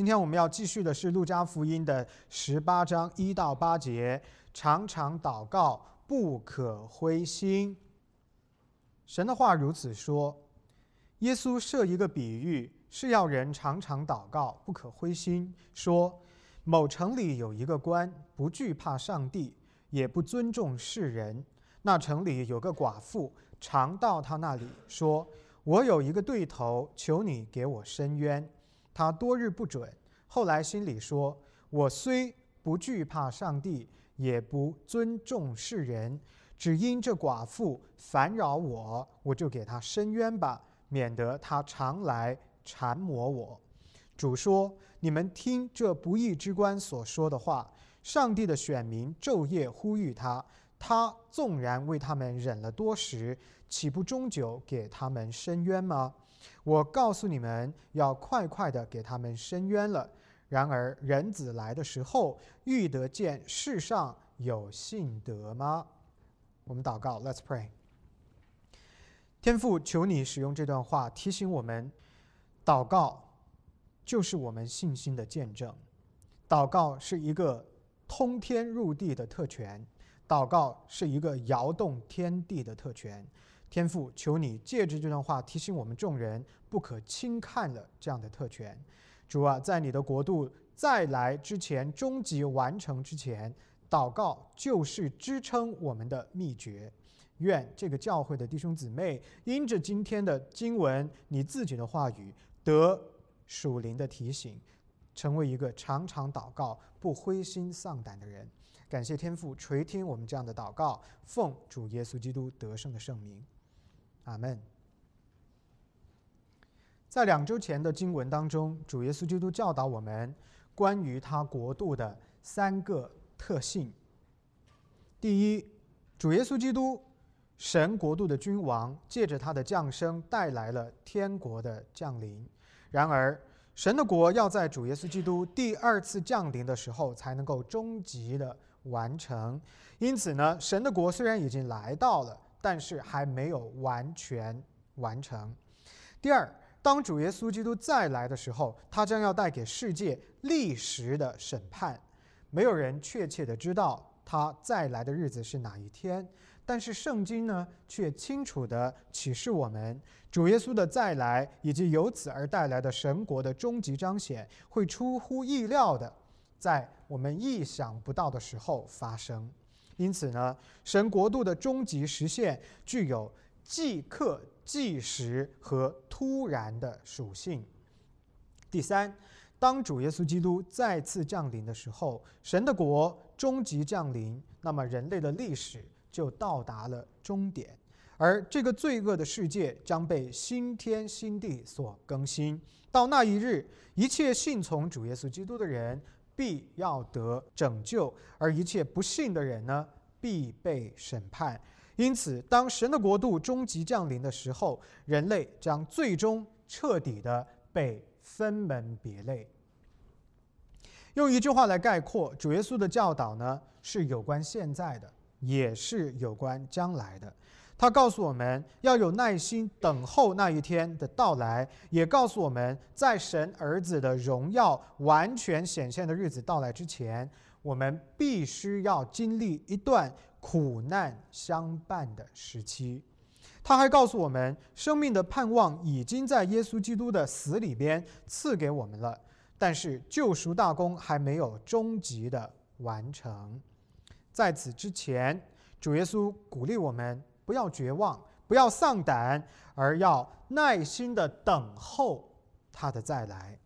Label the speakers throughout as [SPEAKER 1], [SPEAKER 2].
[SPEAKER 1] 今天我们要继续的是《路加福音》的十八章一到八节，常常祷告，不可灰心。神的话如此说：耶稣设一个比喻，是要人常常祷告，不可灰心。说某城里有一个官，不惧怕上帝，也不尊重世人。那城里有个寡妇，常到他那里说。我有一个对头，求你给我伸冤。他多日不准，后来心里说：“我虽不惧怕上帝，也不尊重世人，只因这寡妇烦扰我，我就给他伸冤吧，免得他常来缠磨我。”主说：“你们听这不义之官所说的话。上帝的选民昼夜呼吁他。”他纵然为他们忍了多时，岂不终究给他们伸冤吗？我告诉你们，要快快的给他们伸冤了。然而人子来的时候，欲得见世上有信德吗？我们祷告，Let's pray。天父，求你使用这段话提醒我们：祷告就是我们信心的见证，祷告是一个通天入地的特权。祷告是一个摇动天地的特权，天父，求你借着这段话提醒我们众人，不可轻看了这样的特权。主啊，在你的国度再来之前，终极完成之前，祷告就是支撑我们的秘诀。愿这个教会的弟兄姊妹，因着今天的经文，你自己的话语，得属灵的提醒，成为一个常常祷告、不灰心丧胆的人。感谢天父垂听我们这样的祷告，奉主耶稣基督得胜的圣名，阿门。在两周前的经文当中，主耶稣基督教导我们关于他国度的三个特性。第一，主耶稣基督神国度的君王，借着他的降生带来了天国的降临。然而，神的国要在主耶稣基督第二次降临的时候才能够终极的。完成，因此呢，神的国虽然已经来到了，但是还没有完全完成。第二，当主耶稣基督再来的时候，他将要带给世界历时的审判。没有人确切的知道他再来的日子是哪一天，但是圣经呢，却清楚的启示我们，主耶稣的再来以及由此而带来的神国的终极彰显，会出乎意料的。在我们意想不到的时候发生，因此呢，神国度的终极实现具有即刻、即时和突然的属性。第三，当主耶稣基督再次降临的时候，神的国终极降临，那么人类的历史就到达了终点，而这个罪恶的世界将被新天新地所更新。到那一日，一切信从主耶稣基督的人。必要得拯救，而一切不信的人呢，必被审判。因此，当神的国度终极降临的时候，人类将最终彻底的被分门别类。用一句话来概括，主耶稣的教导呢，是有关现在的，也是有关将来的。他告诉我们要有耐心等候那一天的到来，也告诉我们在神儿子的荣耀完全显现的日子到来之前，我们必须要经历一段苦难相伴的时期。他还告诉我们，生命的盼望已经在耶稣基督的死里边赐给我们了，但是救赎大功还没有终极的完成。在此之前，主耶稣鼓励我们。不要绝望，不要丧胆，而要耐心的等候他的再来。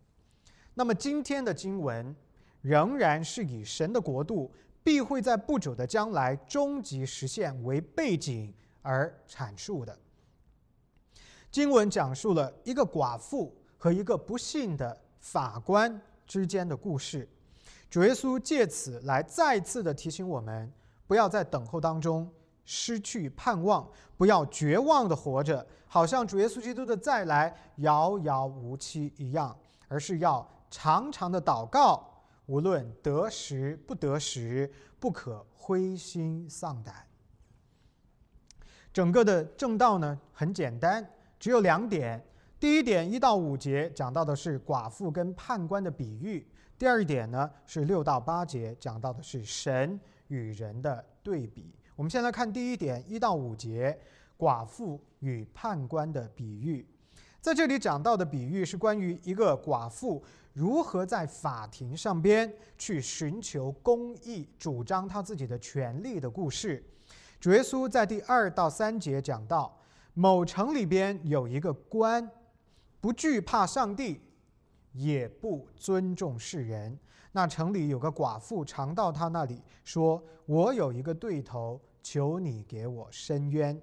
[SPEAKER 1] 那么今天的经文仍然是以神的国度必会在不久的将来终极实现为背景而阐述的。经文讲述了一个寡妇和一个不幸的法官之间的故事。主耶稣借此来再次的提醒我们，不要在等候当中。失去盼望，不要绝望的活着，好像主耶稣基督的再来遥遥无期一样，而是要常常的祷告，无论得时不得时，不可灰心丧胆。整个的正道呢，很简单，只有两点：第一点一到五节讲到的是寡妇跟判官的比喻，第二点呢是六到八节讲到的是神与人的对比。我们先来看第一点一到五节，寡妇与判官的比喻。在这里讲到的比喻是关于一个寡妇如何在法庭上边去寻求公义、主张他自己的权利的故事。主耶稣在第二到三节讲到，某城里边有一个官，不惧怕上帝，也不尊重世人。那城里有个寡妇常到他那里，说：“我有一个对头，求你给我伸冤。”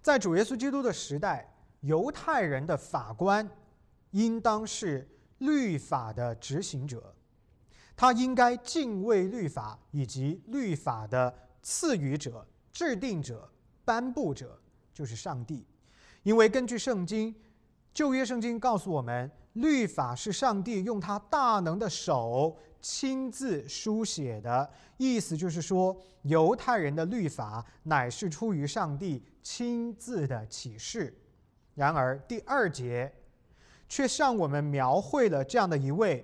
[SPEAKER 1] 在主耶稣基督的时代。犹太人的法官应当是律法的执行者，他应该敬畏律法以及律法的赐予者、制定者、颁布者，就是上帝。因为根据圣经，旧约圣经告诉我们，律法是上帝用他大能的手亲自书写的，意思就是说，犹太人的律法乃是出于上帝亲自的启示。然而，第二节却向我们描绘了这样的一位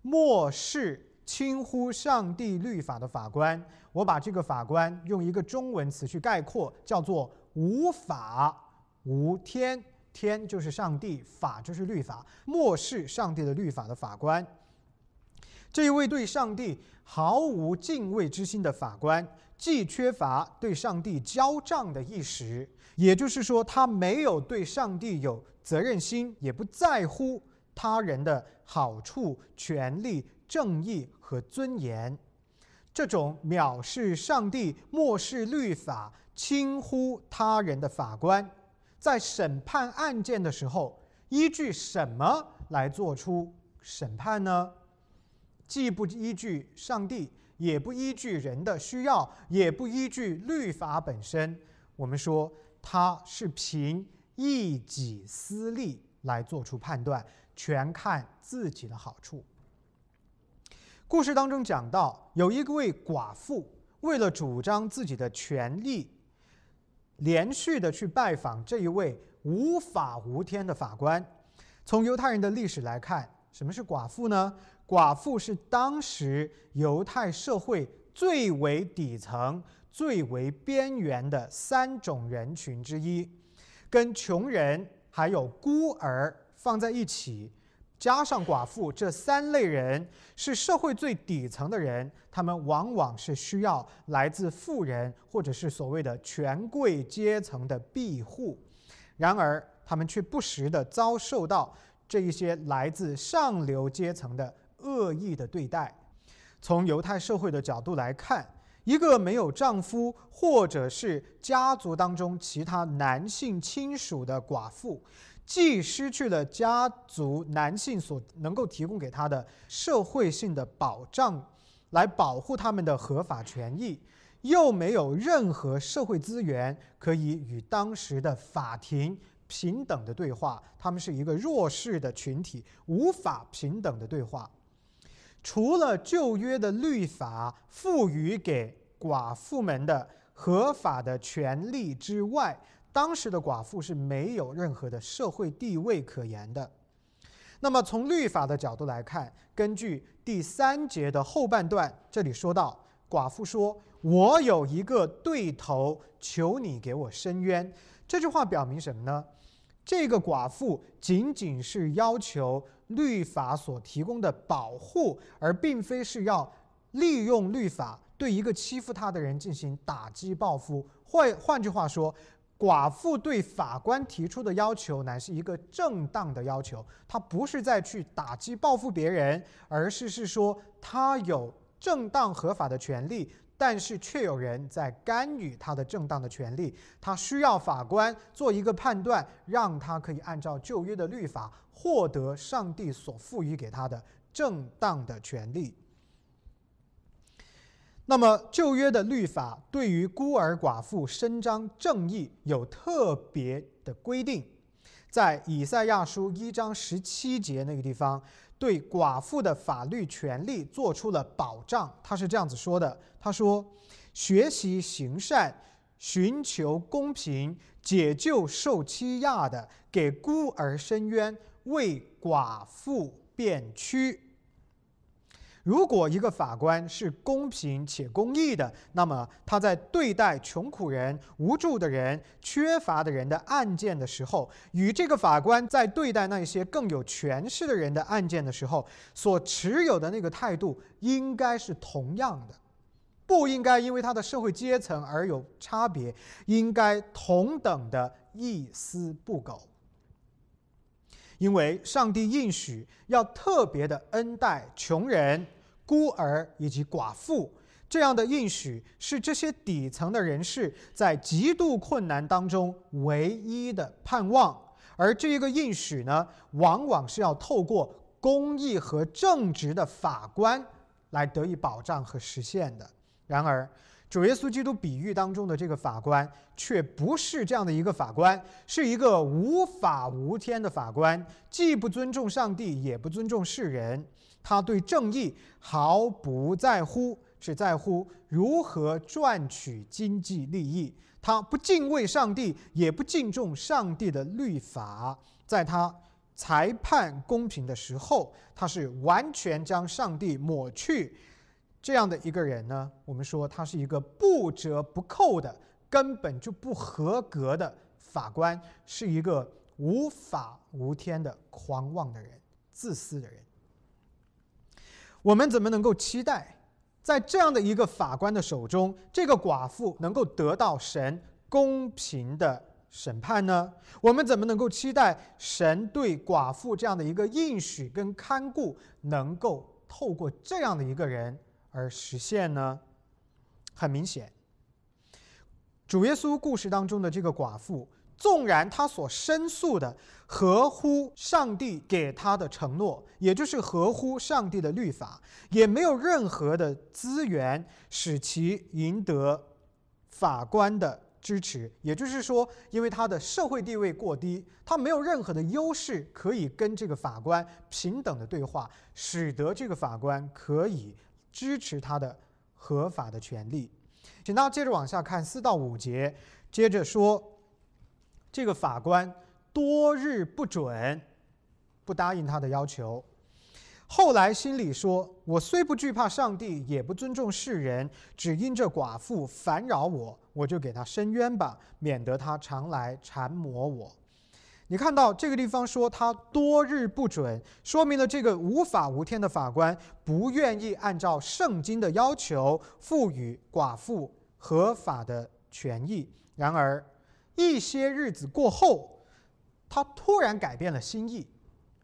[SPEAKER 1] 漠视、轻忽上帝律法的法官。我把这个法官用一个中文词去概括，叫做“无法无天”。天就是上帝，法就是律法。漠视上帝的律法的法官，这一位对上帝毫无敬畏之心的法官，既缺乏对上帝交账的意识。也就是说，他没有对上帝有责任心，也不在乎他人的好处、权利、正义和尊严。这种藐视上帝、漠视律法、轻忽他人的法官，在审判案件的时候，依据什么来做出审判呢？既不依据上帝，也不依据人的需要，也不依据律法本身。我们说。他是凭一己私利来做出判断，全看自己的好处。故事当中讲到，有一位寡妇为了主张自己的权利，连续的去拜访这一位无法无天的法官。从犹太人的历史来看，什么是寡妇呢？寡妇是当时犹太社会最为底层。最为边缘的三种人群之一，跟穷人还有孤儿放在一起，加上寡妇这三类人是社会最底层的人，他们往往是需要来自富人或者是所谓的权贵阶层的庇护，然而他们却不时的遭受到这一些来自上流阶层的恶意的对待。从犹太社会的角度来看。一个没有丈夫，或者是家族当中其他男性亲属的寡妇，既失去了家族男性所能够提供给他的社会性的保障，来保护他们的合法权益，又没有任何社会资源可以与当时的法庭平等的对话，他们是一个弱势的群体，无法平等的对话。除了旧约的律法赋予给寡妇们的合法的权利之外，当时的寡妇是没有任何的社会地位可言的。那么，从律法的角度来看，根据第三节的后半段，这里说到，寡妇说：“我有一个对头，求你给我伸冤。”这句话表明什么呢？这个寡妇仅仅是要求。律法所提供的保护，而并非是要利用律法对一个欺负他的人进行打击报复。换换句话说，寡妇对法官提出的要求乃是一个正当的要求，他不是在去打击报复别人，而是是说他有正当合法的权利。但是却有人在干预他的正当的权利，他需要法官做一个判断，让他可以按照旧约的律法获得上帝所赋予给他的正当的权利。那么旧约的律法对于孤儿寡妇伸张正义有特别的规定，在以赛亚书一章十七节那个地方。对寡妇的法律权利做出了保障。他是这样子说的：“他说，学习行善，寻求公平，解救受欺压的，给孤儿伸冤，为寡妇辩屈。如果一个法官是公平且公义的，那么他在对待穷苦人、无助的人、缺乏的人的案件的时候，与这个法官在对待那些更有权势的人的案件的时候，所持有的那个态度应该是同样的，不应该因为他的社会阶层而有差别，应该同等的一丝不苟。因为上帝应许要特别的恩待穷人、孤儿以及寡妇，这样的应许是这些底层的人士在极度困难当中唯一的盼望。而这一个应许呢，往往是要透过公义和正直的法官来得以保障和实现的。然而，主耶稣基督比喻当中的这个法官，却不是这样的一个法官，是一个无法无天的法官，既不尊重上帝，也不尊重世人。他对正义毫不在乎，只在乎如何赚取经济利益。他不敬畏上帝，也不敬重上帝的律法。在他裁判公平的时候，他是完全将上帝抹去。这样的一个人呢，我们说他是一个不折不扣的、根本就不合格的法官，是一个无法无天的狂妄的人、自私的人。我们怎么能够期待，在这样的一个法官的手中，这个寡妇能够得到神公平的审判呢？我们怎么能够期待神对寡妇这样的一个应许跟看顾，能够透过这样的一个人？而实现呢？很明显，主耶稣故事当中的这个寡妇，纵然她所申诉的合乎上帝给她的承诺，也就是合乎上帝的律法，也没有任何的资源使其赢得法官的支持。也就是说，因为她的社会地位过低，她没有任何的优势可以跟这个法官平等的对话，使得这个法官可以。支持他的合法的权利，请大家接着往下看四到五节，接着说，这个法官多日不准，不答应他的要求，后来心里说：“我虽不惧怕上帝，也不尊重世人，只因这寡妇烦扰我，我就给他伸冤吧，免得他常来缠磨我。”你看到这个地方说他多日不准，说明了这个无法无天的法官不愿意按照圣经的要求赋予寡妇合法的权益。然而，一些日子过后，他突然改变了心意，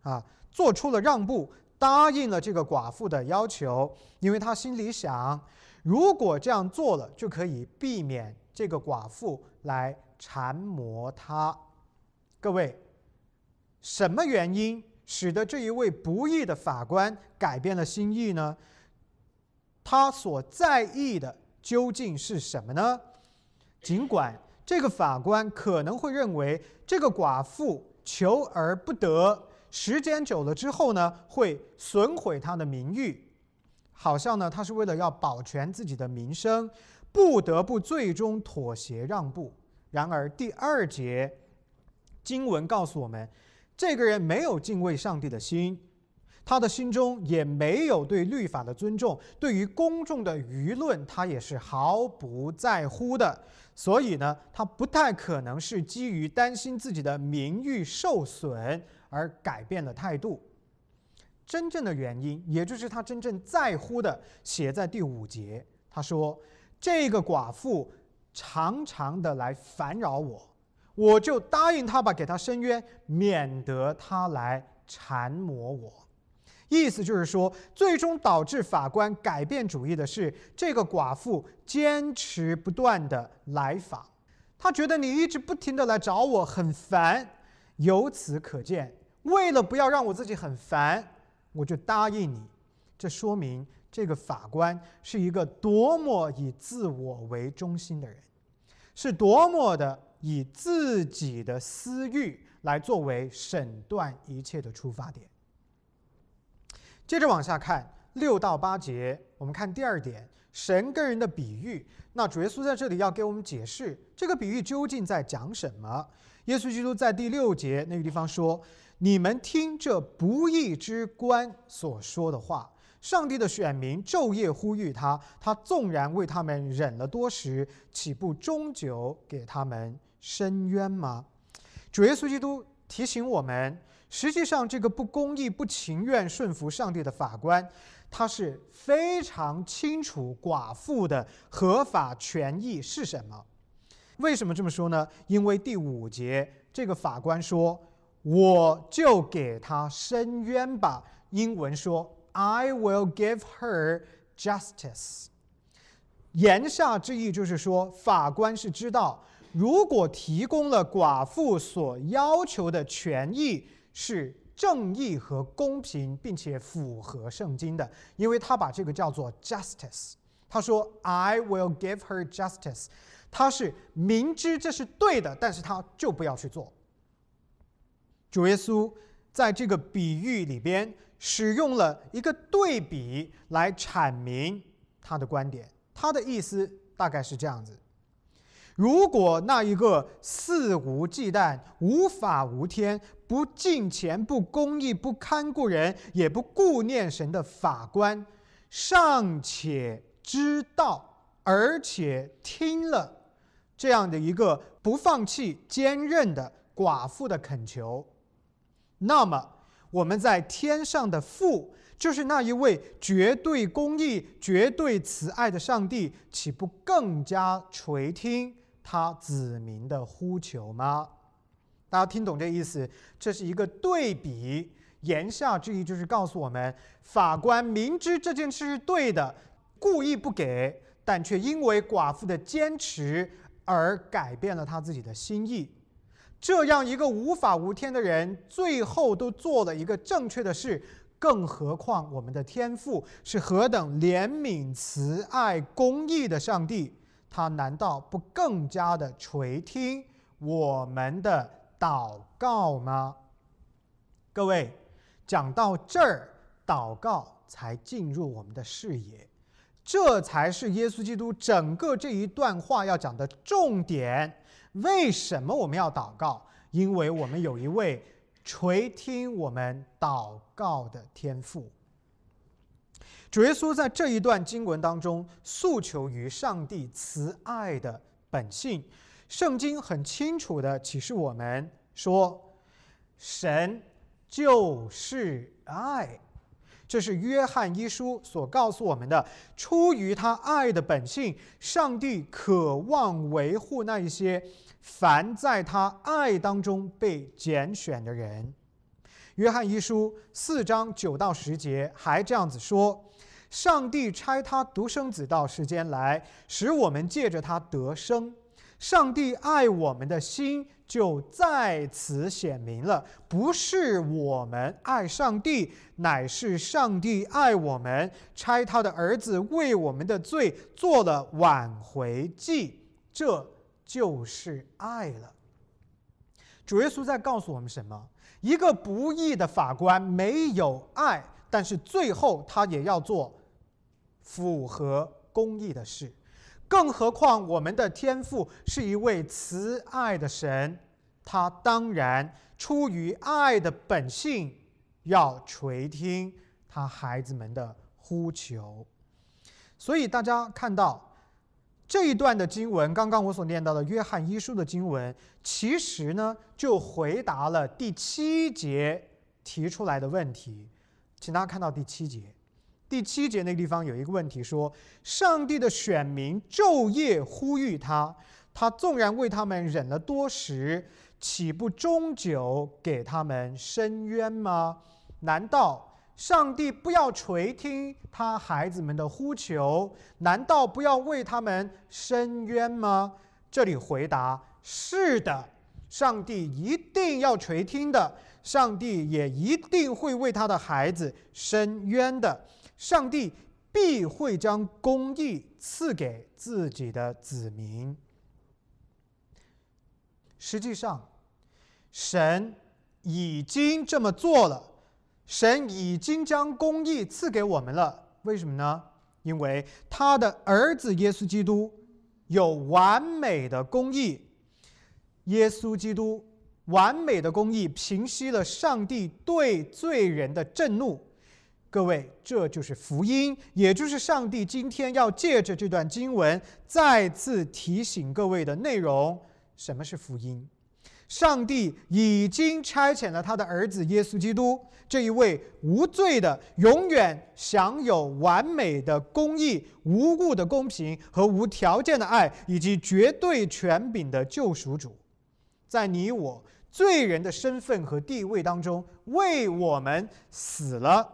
[SPEAKER 1] 啊，做出了让步，答应了这个寡妇的要求，因为他心里想，如果这样做了，就可以避免这个寡妇来缠磨他。各位，什么原因使得这一位不义的法官改变了心意呢？他所在意的究竟是什么呢？尽管这个法官可能会认为这个寡妇求而不得，时间久了之后呢，会损毁他的名誉，好像呢，他是为了要保全自己的名声，不得不最终妥协让步。然而第二节。经文告诉我们，这个人没有敬畏上帝的心，他的心中也没有对律法的尊重，对于公众的舆论，他也是毫不在乎的。所以呢，他不太可能是基于担心自己的名誉受损而改变了态度。真正的原因，也就是他真正在乎的，写在第五节。他说：“这个寡妇常常的来烦扰我。”我就答应他吧，给他伸冤，免得他来缠磨我。意思就是说，最终导致法官改变主意的是这个寡妇坚持不断的来访。他觉得你一直不停的来找我，很烦。由此可见，为了不要让我自己很烦，我就答应你。这说明这个法官是一个多么以自我为中心的人，是多么的。以自己的私欲来作为审断一切的出发点。接着往下看六到八节，我们看第二点：神跟人的比喻。那主耶稣在这里要给我们解释这个比喻究竟在讲什么。耶稣基督在第六节那个地方说：“你们听这不义之官所说的话。”上帝的选民昼夜呼吁他，他纵然为他们忍了多时，岂不终究给他们伸冤吗？主耶稣基督提醒我们，实际上这个不公义、不情愿顺服上帝的法官，他是非常清楚寡妇的合法权益是什么。为什么这么说呢？因为第五节这个法官说：“我就给他伸冤吧。”英文说。I will give her justice。言下之意就是说，法官是知道，如果提供了寡妇所要求的权益是正义和公平，并且符合圣经的，因为他把这个叫做 justice。他说：“I will give her justice。”他是明知这是对的，但是他就不要去做。主耶稣在这个比喻里边。使用了一个对比来阐明他的观点，他的意思大概是这样子：如果那一个肆无忌惮、无法无天、不敬钱、不公义、不看顾人、也不顾念神的法官，尚且知道，而且听了这样的一个不放弃、坚韧的寡妇的恳求，那么。我们在天上的父，就是那一位绝对公义、绝对慈爱的上帝，岂不更加垂听他子民的呼求吗？大家听懂这意思？这是一个对比，言下之意就是告诉我们，法官明知这件事是对的，故意不给，但却因为寡妇的坚持而改变了他自己的心意。这样一个无法无天的人，最后都做了一个正确的事，更何况我们的天父是何等怜悯、慈爱、公义的上帝，他难道不更加的垂听我们的祷告吗？各位，讲到这儿，祷告才进入我们的视野，这才是耶稣基督整个这一段话要讲的重点。为什么我们要祷告？因为我们有一位垂听我们祷告的天父。主耶稣在这一段经文当中诉求于上帝慈爱的本性。圣经很清楚的启示我们说，神就是爱。这是约翰一书所告诉我们的。出于他爱的本性，上帝渴望维护那一些。凡在他爱当中被拣选的人，约翰一书四章九到十节还这样子说：上帝差他独生子到世间来，使我们借着他得生。上帝爱我们的心就在此显明了，不是我们爱上帝，乃是上帝爱我们，差他的儿子为我们的罪做了挽回祭。这。就是爱了。主耶稣在告诉我们什么？一个不义的法官没有爱，但是最后他也要做符合公义的事。更何况我们的天父是一位慈爱的神，他当然出于爱的本性，要垂听他孩子们的呼求。所以大家看到。这一段的经文，刚刚我所念到的约翰一书的经文，其实呢就回答了第七节提出来的问题。请大家看到第七节，第七节那个地方有一个问题说：上帝的选民昼夜呼吁他，他纵然为他们忍了多时，岂不终究给他们伸冤吗？难道？上帝不要垂听他孩子们的呼求，难道不要为他们伸冤吗？这里回答是的，上帝一定要垂听的，上帝也一定会为他的孩子伸冤的，上帝必会将公义赐给自己的子民。实际上，神已经这么做了。神已经将公义赐给我们了，为什么呢？因为他的儿子耶稣基督有完美的公义。耶稣基督完美的公义平息了上帝对罪人的震怒。各位，这就是福音，也就是上帝今天要借着这段经文再次提醒各位的内容。什么是福音？上帝已经差遣了他的儿子耶稣基督，这一位无罪的、永远享有完美的公义、无故的公平和无条件的爱，以及绝对权柄的救赎主，在你我罪人的身份和地位当中为我们死了，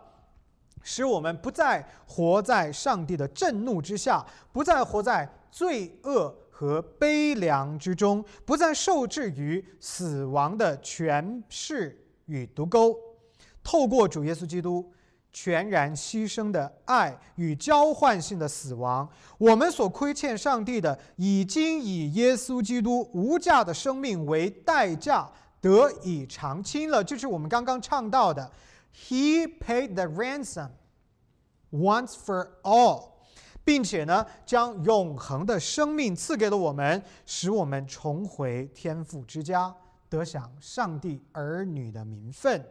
[SPEAKER 1] 使我们不再活在上帝的震怒之下，不再活在罪恶。和悲凉之中，不再受制于死亡的权势与毒钩。透过主耶稣基督全然牺牲的爱与交换性的死亡，我们所亏欠上帝的，已经以耶稣基督无价的生命为代价得以偿清了。就是我们刚刚唱到的：“He paid the ransom once for all。”并且呢，将永恒的生命赐给了我们，使我们重回天父之家，得享上帝儿女的名分。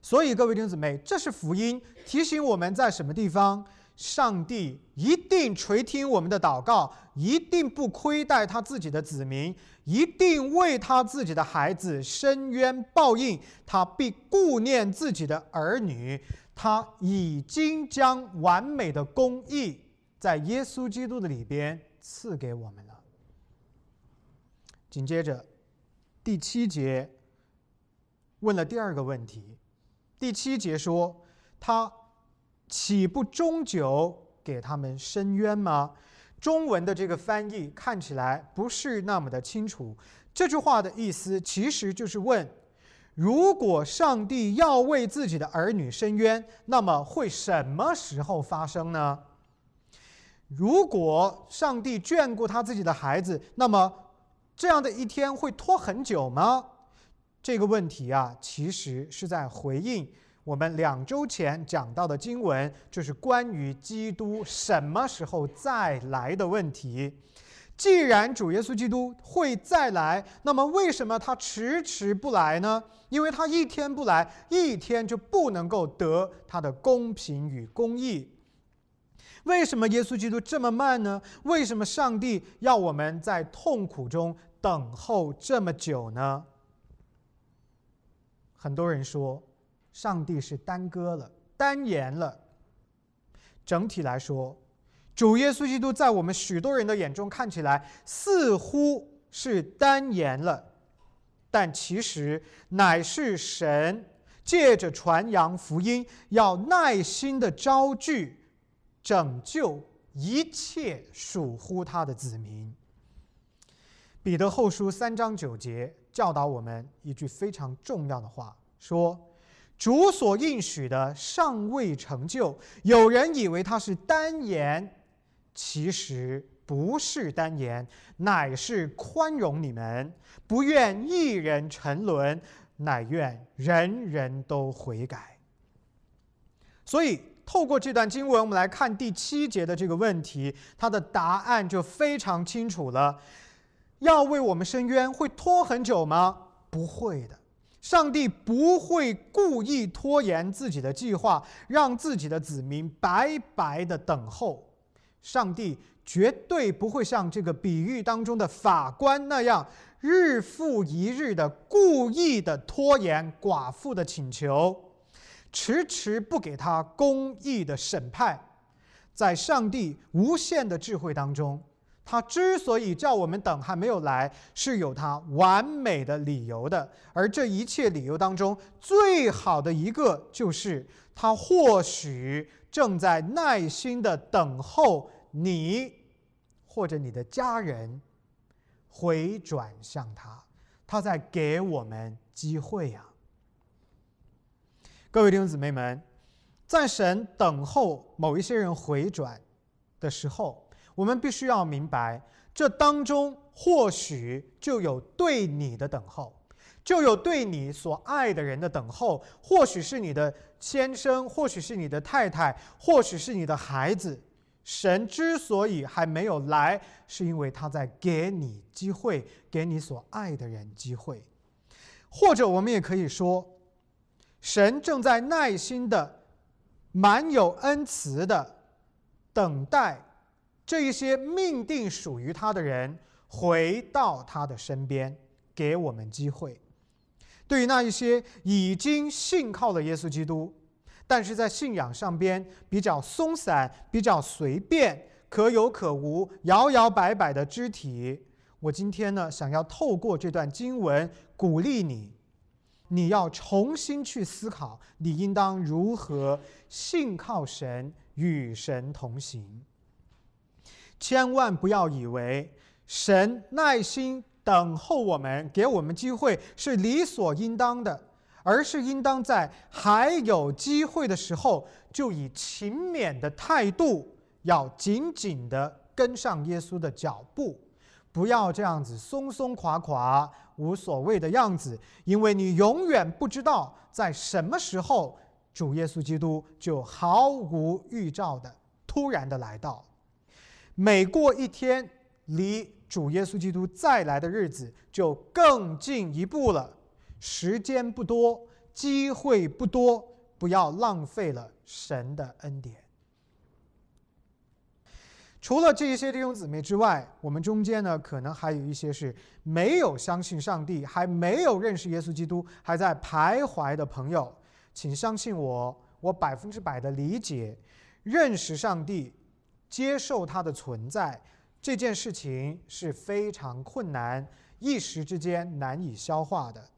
[SPEAKER 1] 所以，各位弟兄姊妹，这是福音，提醒我们在什么地方，上帝一定垂听我们的祷告，一定不亏待他自己的子民，一定为他自己的孩子伸冤报应，他必顾念自己的儿女。他已经将完美的公义在耶稣基督的里边赐给我们了。紧接着，第七节问了第二个问题。第七节说：“他岂不终究给他们伸冤吗？”中文的这个翻译看起来不是那么的清楚。这句话的意思其实就是问。如果上帝要为自己的儿女伸冤，那么会什么时候发生呢？如果上帝眷顾他自己的孩子，那么这样的一天会拖很久吗？这个问题啊，其实是在回应我们两周前讲到的经文，就是关于基督什么时候再来的问题。既然主耶稣基督会再来，那么为什么他迟迟不来呢？因为他一天不来，一天就不能够得他的公平与公义。为什么耶稣基督这么慢呢？为什么上帝要我们在痛苦中等候这么久呢？很多人说，上帝是耽搁了、单言了。整体来说。主耶稣基督在我们许多人的眼中看起来似乎是单言了，但其实乃是神借着传扬福音，要耐心的招聚、拯救一切属乎他的子民。彼得后书三章九节教导我们一句非常重要的话，说：“主所应许的尚未成就，有人以为他是单言。”其实不是单言，乃是宽容你们，不愿一人沉沦，乃愿人人都悔改。所以，透过这段经文，我们来看第七节的这个问题，它的答案就非常清楚了。要为我们伸冤，会拖很久吗？不会的，上帝不会故意拖延自己的计划，让自己的子民白白的等候。上帝绝对不会像这个比喻当中的法官那样，日复一日的故意的拖延寡妇的请求，迟迟不给他公义的审判。在上帝无限的智慧当中，他之所以叫我们等还没有来，是有他完美的理由的。而这一切理由当中，最好的一个就是他或许。正在耐心的等候你，或者你的家人回转向他，他在给我们机会呀。各位弟兄姊妹们，在神等候某一些人回转的时候，我们必须要明白，这当中或许就有对你的等候。就有对你所爱的人的等候，或许是你的先生，或许是你的太太，或许是你的孩子。神之所以还没有来，是因为他在给你机会，给你所爱的人机会。或者我们也可以说，神正在耐心的、满有恩慈的等待这一些命定属于他的人回到他的身边，给我们机会。对于那一些已经信靠了耶稣基督。但是在信仰上边比较松散、比较随便、可有可无、摇摇摆摆的肢体，我今天呢想要透过这段经文鼓励你，你要重新去思考，你应当如何信靠神、与神同行。千万不要以为神耐心等候我们、给我们机会是理所应当的。而是应当在还有机会的时候，就以勤勉的态度，要紧紧的跟上耶稣的脚步，不要这样子松松垮垮、无所谓的样子，因为你永远不知道在什么时候，主耶稣基督就毫无预兆的突然的来到。每过一天，离主耶稣基督再来的日子就更进一步了。时间不多，机会不多，不要浪费了神的恩典。除了这一些弟兄姊妹之外，我们中间呢，可能还有一些是没有相信上帝，还没有认识耶稣基督，还在徘徊的朋友，请相信我，我百分之百的理解，认识上帝，接受它的存在这件事情是非常困难，一时之间难以消化的。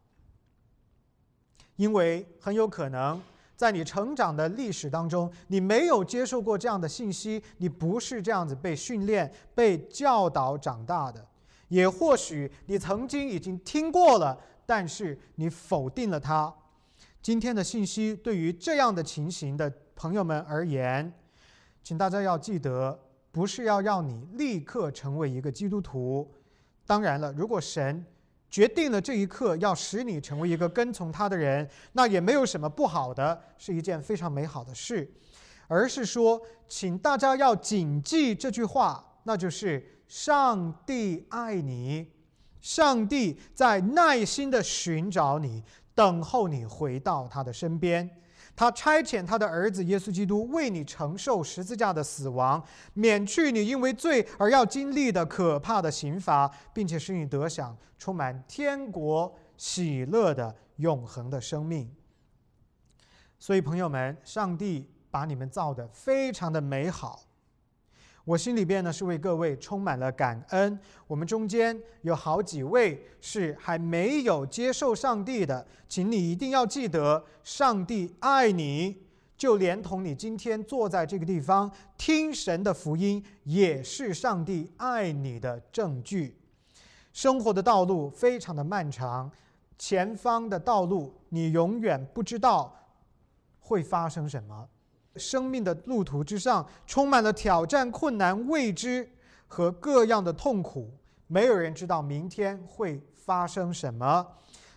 [SPEAKER 1] 因为很有可能，在你成长的历史当中，你没有接受过这样的信息，你不是这样子被训练、被教导长大的。也或许你曾经已经听过了，但是你否定了它。今天的信息对于这样的情形的朋友们而言，请大家要记得，不是要让你立刻成为一个基督徒。当然了，如果神。决定了这一刻要使你成为一个跟从他的人，那也没有什么不好的，是一件非常美好的事。而是说，请大家要谨记这句话，那就是上帝爱你，上帝在耐心的寻找你，等候你回到他的身边。他差遣他的儿子耶稣基督为你承受十字架的死亡，免去你因为罪而要经历的可怕的刑罚，并且使你得享充满天国喜乐的永恒的生命。所以，朋友们，上帝把你们造的非常的美好。我心里边呢是为各位充满了感恩。我们中间有好几位是还没有接受上帝的，请你一定要记得，上帝爱你，就连同你今天坐在这个地方听神的福音，也是上帝爱你的证据。生活的道路非常的漫长，前方的道路你永远不知道会发生什么。生命的路途之上，充满了挑战、困难、未知和各样的痛苦。没有人知道明天会发生什么，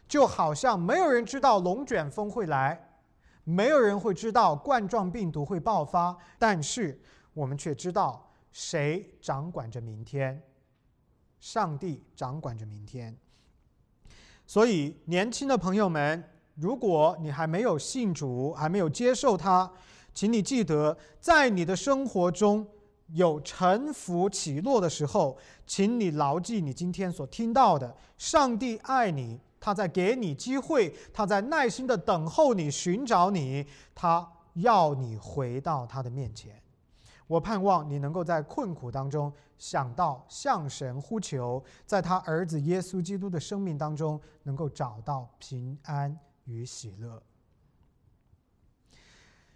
[SPEAKER 1] 就好像没有人知道龙卷风会来，没有人会知道冠状病毒会爆发。但是我们却知道，谁掌管着明天？上帝掌管着明天。所以，年轻的朋友们，如果你还没有信主，还没有接受他，请你记得，在你的生活中有沉浮起落的时候，请你牢记你今天所听到的：上帝爱你，他在给你机会，他在耐心的等候你，寻找你，他要你回到他的面前。我盼望你能够在困苦当中想到向神呼求，在他儿子耶稣基督的生命当中能够找到平安与喜乐。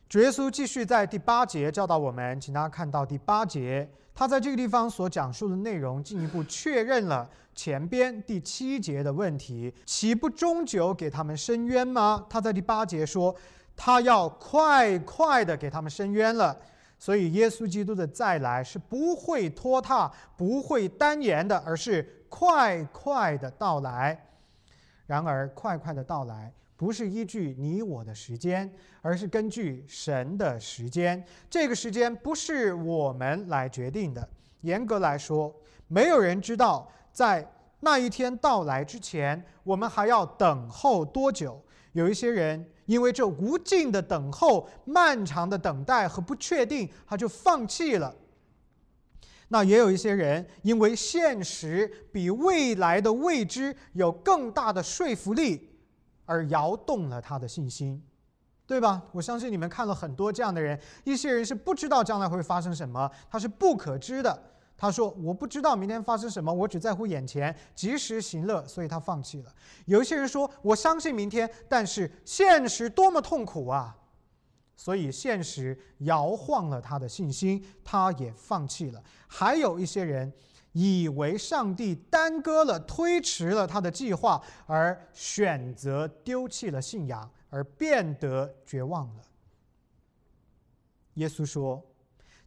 [SPEAKER 1] 主耶稣继续在第八节教导我们，请大家看到第八节，他在这个地方所讲述的内容，进一步确认了前边第七节的问题：岂不终究给他们伸冤吗？他在第八节说，他要快快的给他们伸冤了。所以，耶稣基督的再来是不会拖沓、不会单言的，而是快快的到来。然而快快的到来，不是依据你我的时间，而是根据神的时间。这个时间不是我们来决定的。严格来说，没有人知道在那一天到来之前，我们还要等候多久。有一些人因为这无尽的等候、漫长的等待和不确定，他就放弃了。那也有一些人，因为现实比未来的未知有更大的说服力，而摇动了他的信心，对吧？我相信你们看了很多这样的人。一些人是不知道将来会发生什么，他是不可知的。他说：“我不知道明天发生什么，我只在乎眼前，及时行乐。”所以他放弃了。有一些人说：“我相信明天，但是现实多么痛苦啊！”所以现实摇晃了他的信心，他也放弃了。还有一些人以为上帝耽搁了、推迟了他的计划，而选择丢弃了信仰，而变得绝望了。耶稣说：“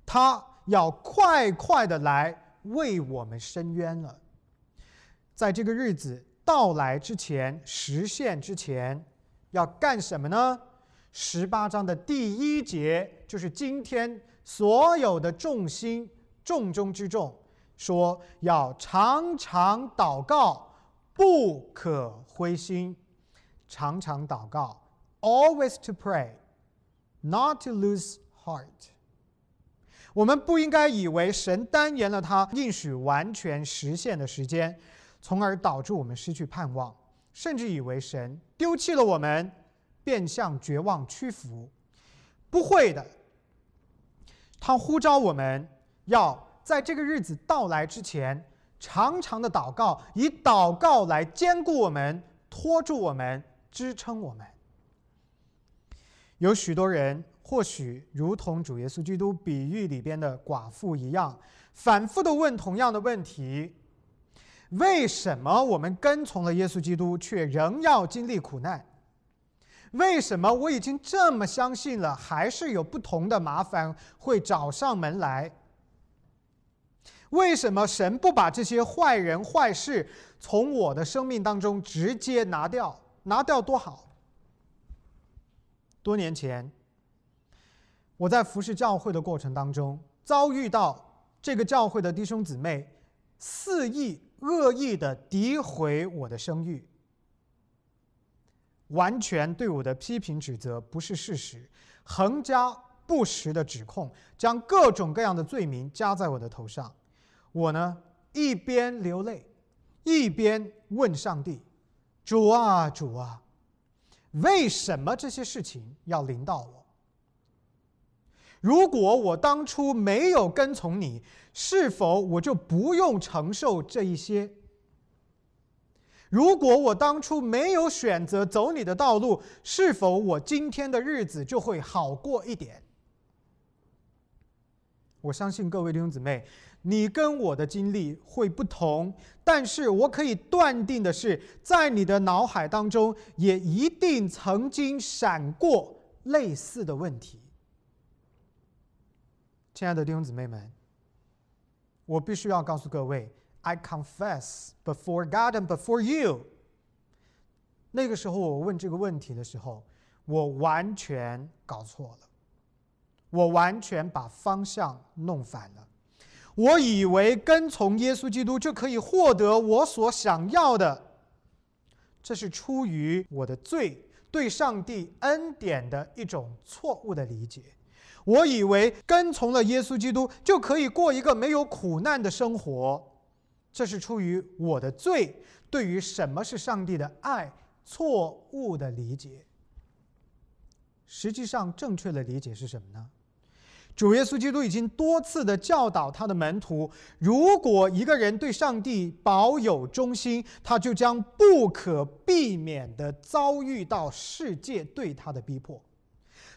[SPEAKER 1] 他要快快的来为我们伸冤了。”在这个日子到来之前、实现之前，要干什么呢？十八章的第一节就是今天所有的重心重中之重，说要常常祷告，不可灰心。常常祷告，always to pray，not to lose heart。我们不应该以为神单延了他应许完全实现的时间，从而导致我们失去盼望，甚至以为神丢弃了我们。便向绝望屈服，不会的。他呼召我们要在这个日子到来之前，长长的祷告，以祷告来兼顾我们、托住我们、支撑我们。有许多人或许如同主耶稣基督比喻里边的寡妇一样，反复的问同样的问题：为什么我们跟从了耶稣基督，却仍要经历苦难？为什么我已经这么相信了，还是有不同的麻烦会找上门来？为什么神不把这些坏人坏事从我的生命当中直接拿掉？拿掉多好！多年前，我在服侍教会的过程当中，遭遇到这个教会的弟兄姊妹肆意恶意的诋毁我的声誉。完全对我的批评指责不是事实，横加不实的指控，将各种各样的罪名加在我的头上。我呢，一边流泪，一边问上帝：“主啊，主啊，为什么这些事情要临到我？如果我当初没有跟从你，是否我就不用承受这一些？”如果我当初没有选择走你的道路，是否我今天的日子就会好过一点？我相信各位弟兄姊妹，你跟我的经历会不同，但是我可以断定的是，在你的脑海当中也一定曾经闪过类似的问题。亲爱的弟兄姊妹们，我必须要告诉各位。I confess before God and before you。那个时候我问这个问题的时候，我完全搞错了，我完全把方向弄反了。我以为跟从耶稣基督就可以获得我所想要的，这是出于我的罪对上帝恩典的一种错误的理解。我以为跟从了耶稣基督就可以过一个没有苦难的生活。这是出于我的罪，对于什么是上帝的爱错误的理解。实际上，正确的理解是什么呢？主耶稣基督已经多次的教导他的门徒：如果一个人对上帝保有忠心，他就将不可避免的遭遇到世界对他的逼迫，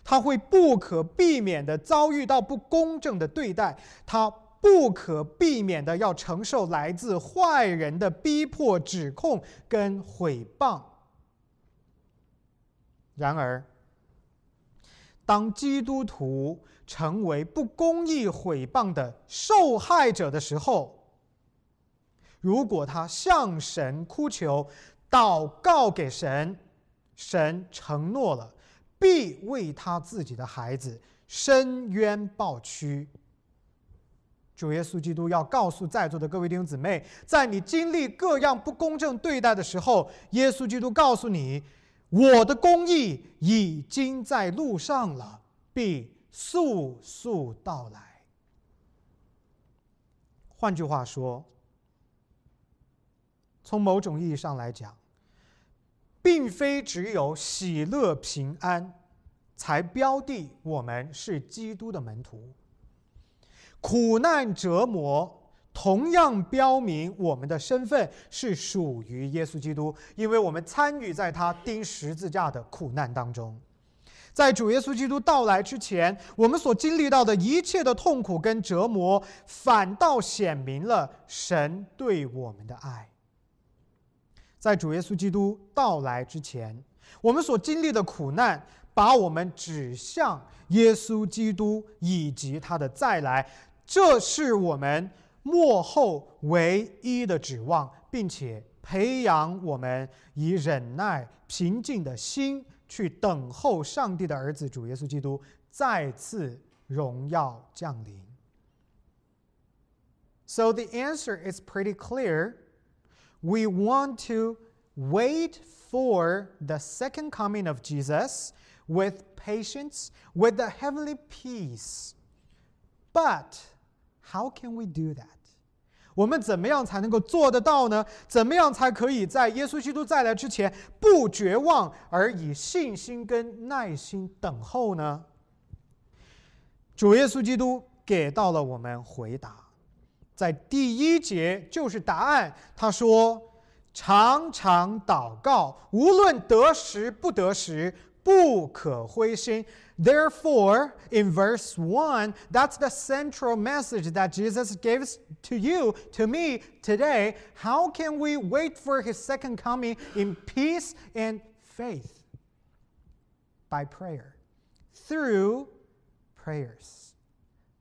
[SPEAKER 1] 他会不可避免的遭遇到不公正的对待，他。不可避免的要承受来自坏人的逼迫、指控跟毁谤。然而，当基督徒成为不公义毁谤的受害者的时候，如果他向神哭求，祷告给神，神承诺了，必为他自己的孩子伸冤报屈。主耶稣基督要告诉在座的各位弟兄姊妹，在你经历各样不公正对待的时候，耶稣基督告诉你：“我的公义已经在路上了，必速速到来。”换句话说，从某种意义上来讲，并非只有喜乐平安才标的我们是基督的门徒。苦难折磨同样标明我们的身份是属于耶稣基督，因为我们参与在他钉十字架的苦难当中。在主耶稣基督到来之前，我们所经历到的一切的痛苦跟折磨，反倒显明了神对我们的爱。在主耶稣基督到来之前，我们所经历的苦难，把我们指向耶稣基督以及他的再来。这是我们幕后唯一的指望，并且培养我们以忍耐、平静的心去等候上帝的儿子主耶稣基督再次荣耀降临。So the answer is pretty clear. We want to wait for the second coming of Jesus with patience, with the heavenly peace. But how can we do that？ 我们怎么样才能够做得到呢？怎么样才可以在耶稣基督再来之前不绝望，而以信心跟耐心等候呢？主耶稣基督给到了我们回答，在第一节就是答案。他说：“常常祷告，无论得时不得时，不可灰心。” Therefore, in verse 1, that's the central message that Jesus gave to you, to me today. How can we wait for his second coming in peace and faith? By prayer, through prayers,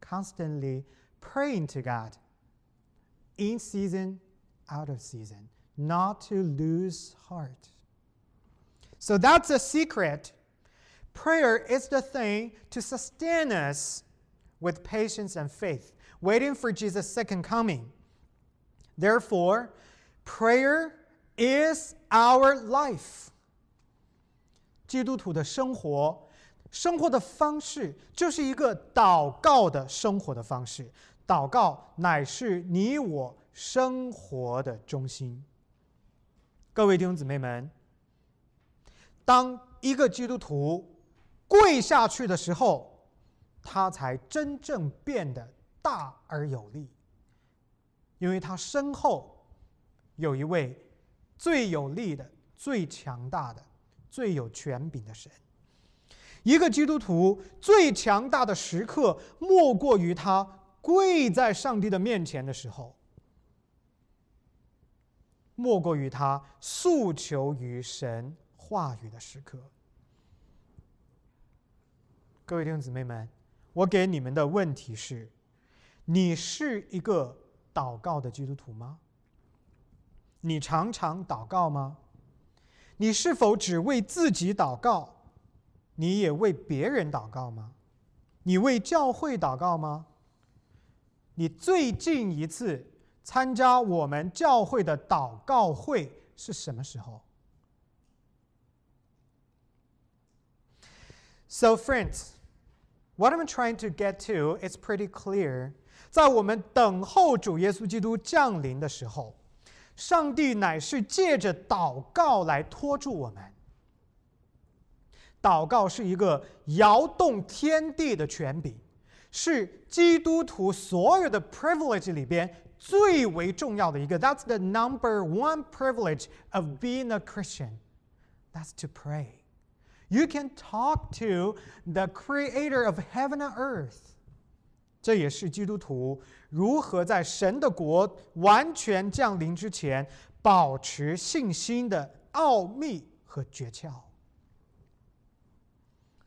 [SPEAKER 1] constantly praying to God in season, out of season, not to lose heart. So that's a secret Prayer is the thing to sustain us with patience and faith, waiting for Jesus' second coming. Therefore, prayer is our life. 基督徒的生活，生活的方式就是一个祷告的生活的方式。祷告乃是你我生活的中心。各位弟兄姊妹们， 当一个基督徒跪下去的时候，他才真正变得大而有力，因为他身后有一位最有力的、最强大的、最有权柄的神。一个基督徒最强大的时刻，莫过于他跪在上帝的面前的时候，莫过于他诉求于神话语的时刻。各位弟兄姊妹们，我给你们的问题是：你是一个祷告的基督徒吗？你常常祷告吗？你是否只为自己祷告？你也为别人祷告吗？你为教会祷告吗？你最近一次参加我们教会的祷告会是什么时候 ？So, friends. What I'm trying to get to is pretty clear。在我们等候主耶稣基督降临的时候，上帝乃是借着祷告来托住我们。祷告是一个摇动天地的权柄，是基督徒所有的 privilege 里边最为重要的一个。That's the number one privilege of being a Christian. That's to pray. You can talk to the creator of heaven and earth。这也是基督徒如何在神的国完全降临之前保持信心的奥秘和诀窍。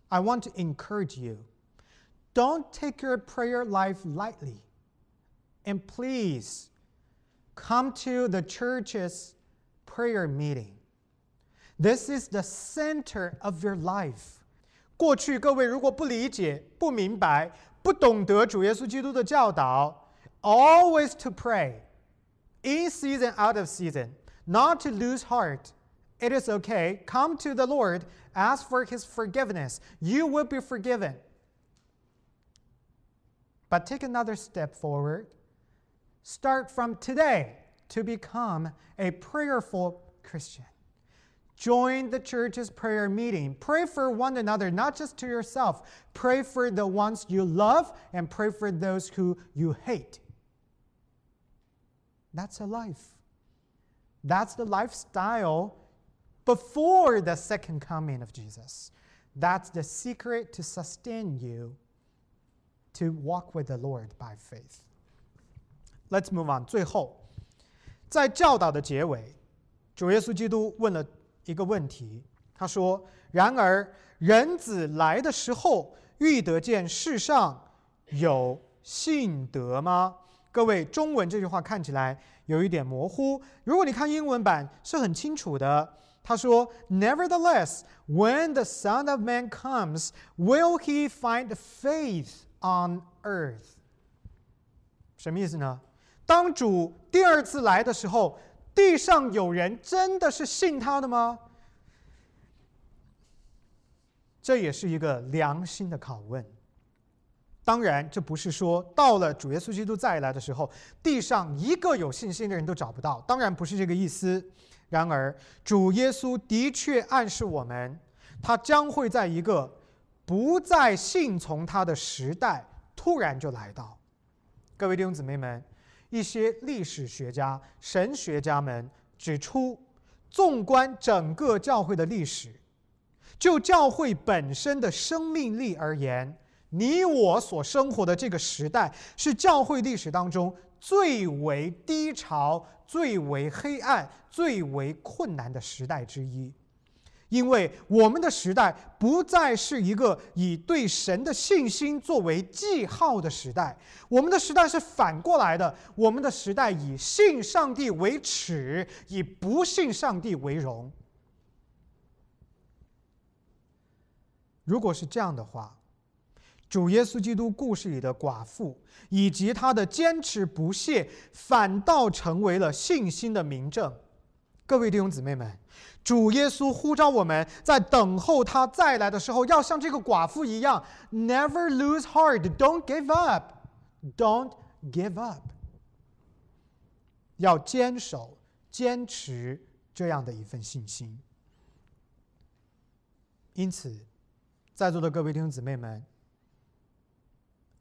[SPEAKER 1] I want to encourage you. Don't take your prayer life lightly. And please come to the church's prayer meeting. This is the center of your life。过去各位如果不理解、不明白、不懂得主耶稣基督的教导，always to pray, in season out of season, not to lose heart. It is okay. Come to the Lord, ask for His forgiveness. You will be forgiven. But take another step forward. Start from today to become a prayerful Christian. Join the church's prayer meeting. Pray for one another, not just to yourself. Pray for the ones you love and pray for those who you hate. That's a life. That's the lifestyle before the second coming of Jesus. That's the secret to sustain you to walk with the Lord by faith. Let's move on. 最后，在教导的结尾，主耶稣基督问了 一个问题，他说：“然而人子来的时候，欲得见世上有信德吗？”各位，中文这句话看起来有一点模糊。如果你看英文版，是很清楚的。他说：“Nevertheless, when the Son of Man comes, will he find faith on earth？” 什么意思呢？当主第二次来的时候，地上有人真的是信他的吗？这也是一个良心的拷问。当然，这不是说到了主耶稣基督再来的时候，地上一个有信心的人都找不到。当然不是这个意思。然而，主耶稣的确暗示我们，他将会在一个不再信从他的时代突然就来到。各位弟兄姊妹们。一些历史学家、神学家们指出，纵观整个教会的历史，就教会本身的生命力而言，你我所生活的这个时代是教会历史当中最为低潮、最为黑暗、最为困难的时代之一。因为我们的时代不再是一个以对神的信心作为记号的时代，我们的时代是反过来的。我们的时代以信上帝为耻，以不信上帝为荣。如果是这样的话，主耶稣基督故事里的寡妇以及他的坚持不懈，反倒成为了信心的明证。各位弟兄姊妹们。主耶稣呼召我们在等候他再来的时候，要像这个寡妇一样，Never lose heart, don't give up, don't give up，要坚守、坚持这样的一份信心。因此，在座的各位弟兄姊妹们，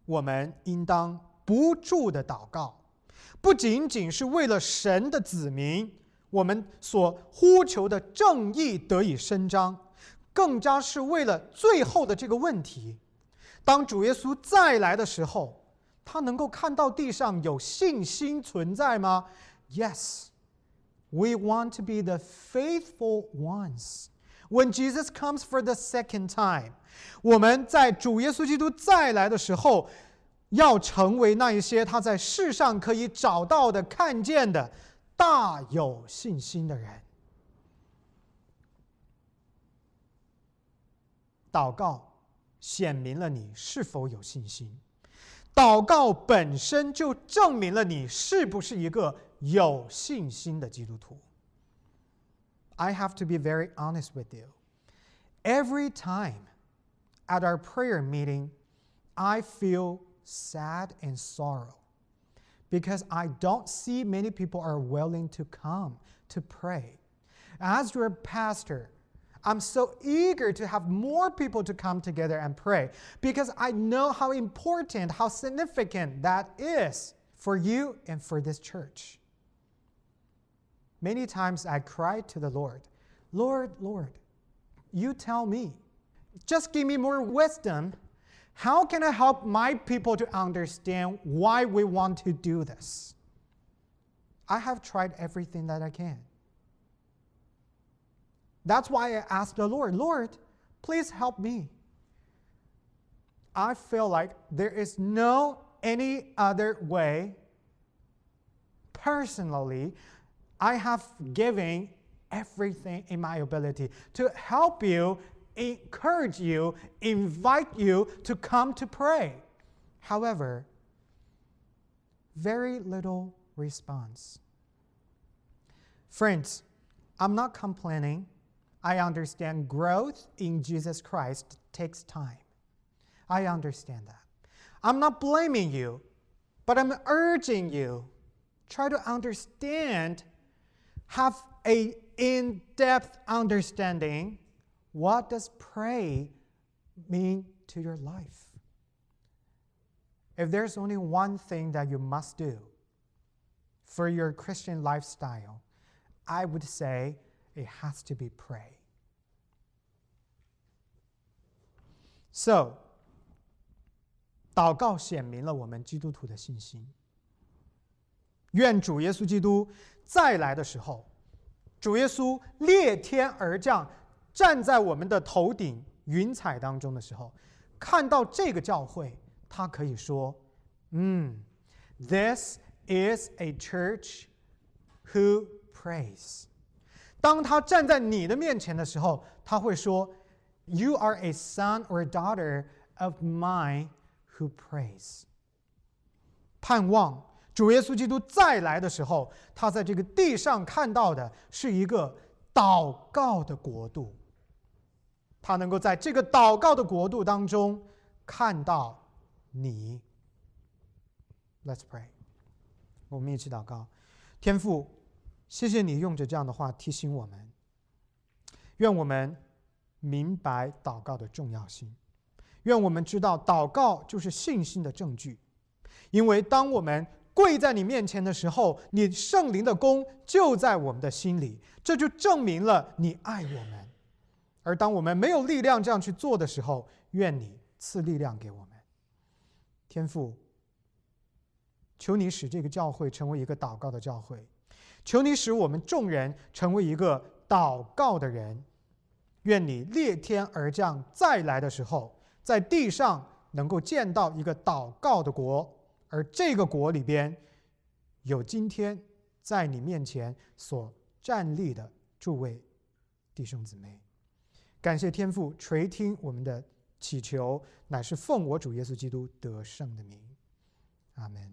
[SPEAKER 1] 我们应当不住的祷告，不仅仅是为了神的子民。我们所呼求的正义得以伸张，更加是为了最后的这个问题：当主耶稣再来的时候，他能够看到地上有信心存在吗？Yes, we want to be the faithful ones. When Jesus comes for the second time，我们在主耶稣基督再来的时候，要成为那一些他在世上可以找到的、看见的。大有信心的人，祷告显明了你是否有信心。祷告本身就证明了你是不是一个有信心的基督徒。I have to be very honest with you. Every time at our prayer meeting, I feel sad and sorrow because I don't see many people are willing to come to pray. As your pastor, I'm so eager to have more people to come together and pray because I know how important, how significant that is for you and for this church. Many times I cry to the Lord, Lord, Lord, you tell me, just give me more wisdom how can I help my people to understand why we want to do this? I have tried everything that I can. That's why I asked the Lord, Lord, please help me. I feel like there is no any other way. Personally, I have given everything in my ability to help you, encourage you, invite you to come to pray. However, very little response. Friends, I'm not complaining. I understand growth in Jesus Christ takes time. I understand that. I'm not blaming you, but I'm urging you try to understand, have a in-depth understanding what does pray mean to your life. If there's only one thing that you must do for your Christian lifestyle, I would say it has to be pray. So, 祷告显明了我们基督徒的信心。愿主耶稣基督再来的时候，主耶稣裂天而降， 站在我们的头顶云彩当中的时候，看到这个教会，他可以说：“嗯，This is a church who prays。”当他站在你的面前的时候，他会说：“You are a son or a daughter of mine。” Who prays？盼望主耶稣基督再来的时候，他在这个地上看到的是一个祷告的国度。他能够在这个祷告的国度当中看到你。Let's pray。我们一起祷告，天父，谢谢你用着这样的话提醒我们，愿我们明白祷告的重要性。愿我们知道，祷告就是信心的证据，因为当我们跪在你面前的时候，你圣灵的功就在我们的心里，这就证明了你爱我们。而当我们没有力量这样去做的时候，愿你赐力量给我们。天父，求你使这个教会成为一个祷告的教会，求你使我们众人成为一个祷告的人。愿你裂天而降，再来的时候。在地上能够见到一个祷告的国，而这个国里边有今天在你面前所站立的诸位弟兄姊妹。感谢天父垂听我们的祈求，乃是奉我主耶稣基督得胜的名。阿门。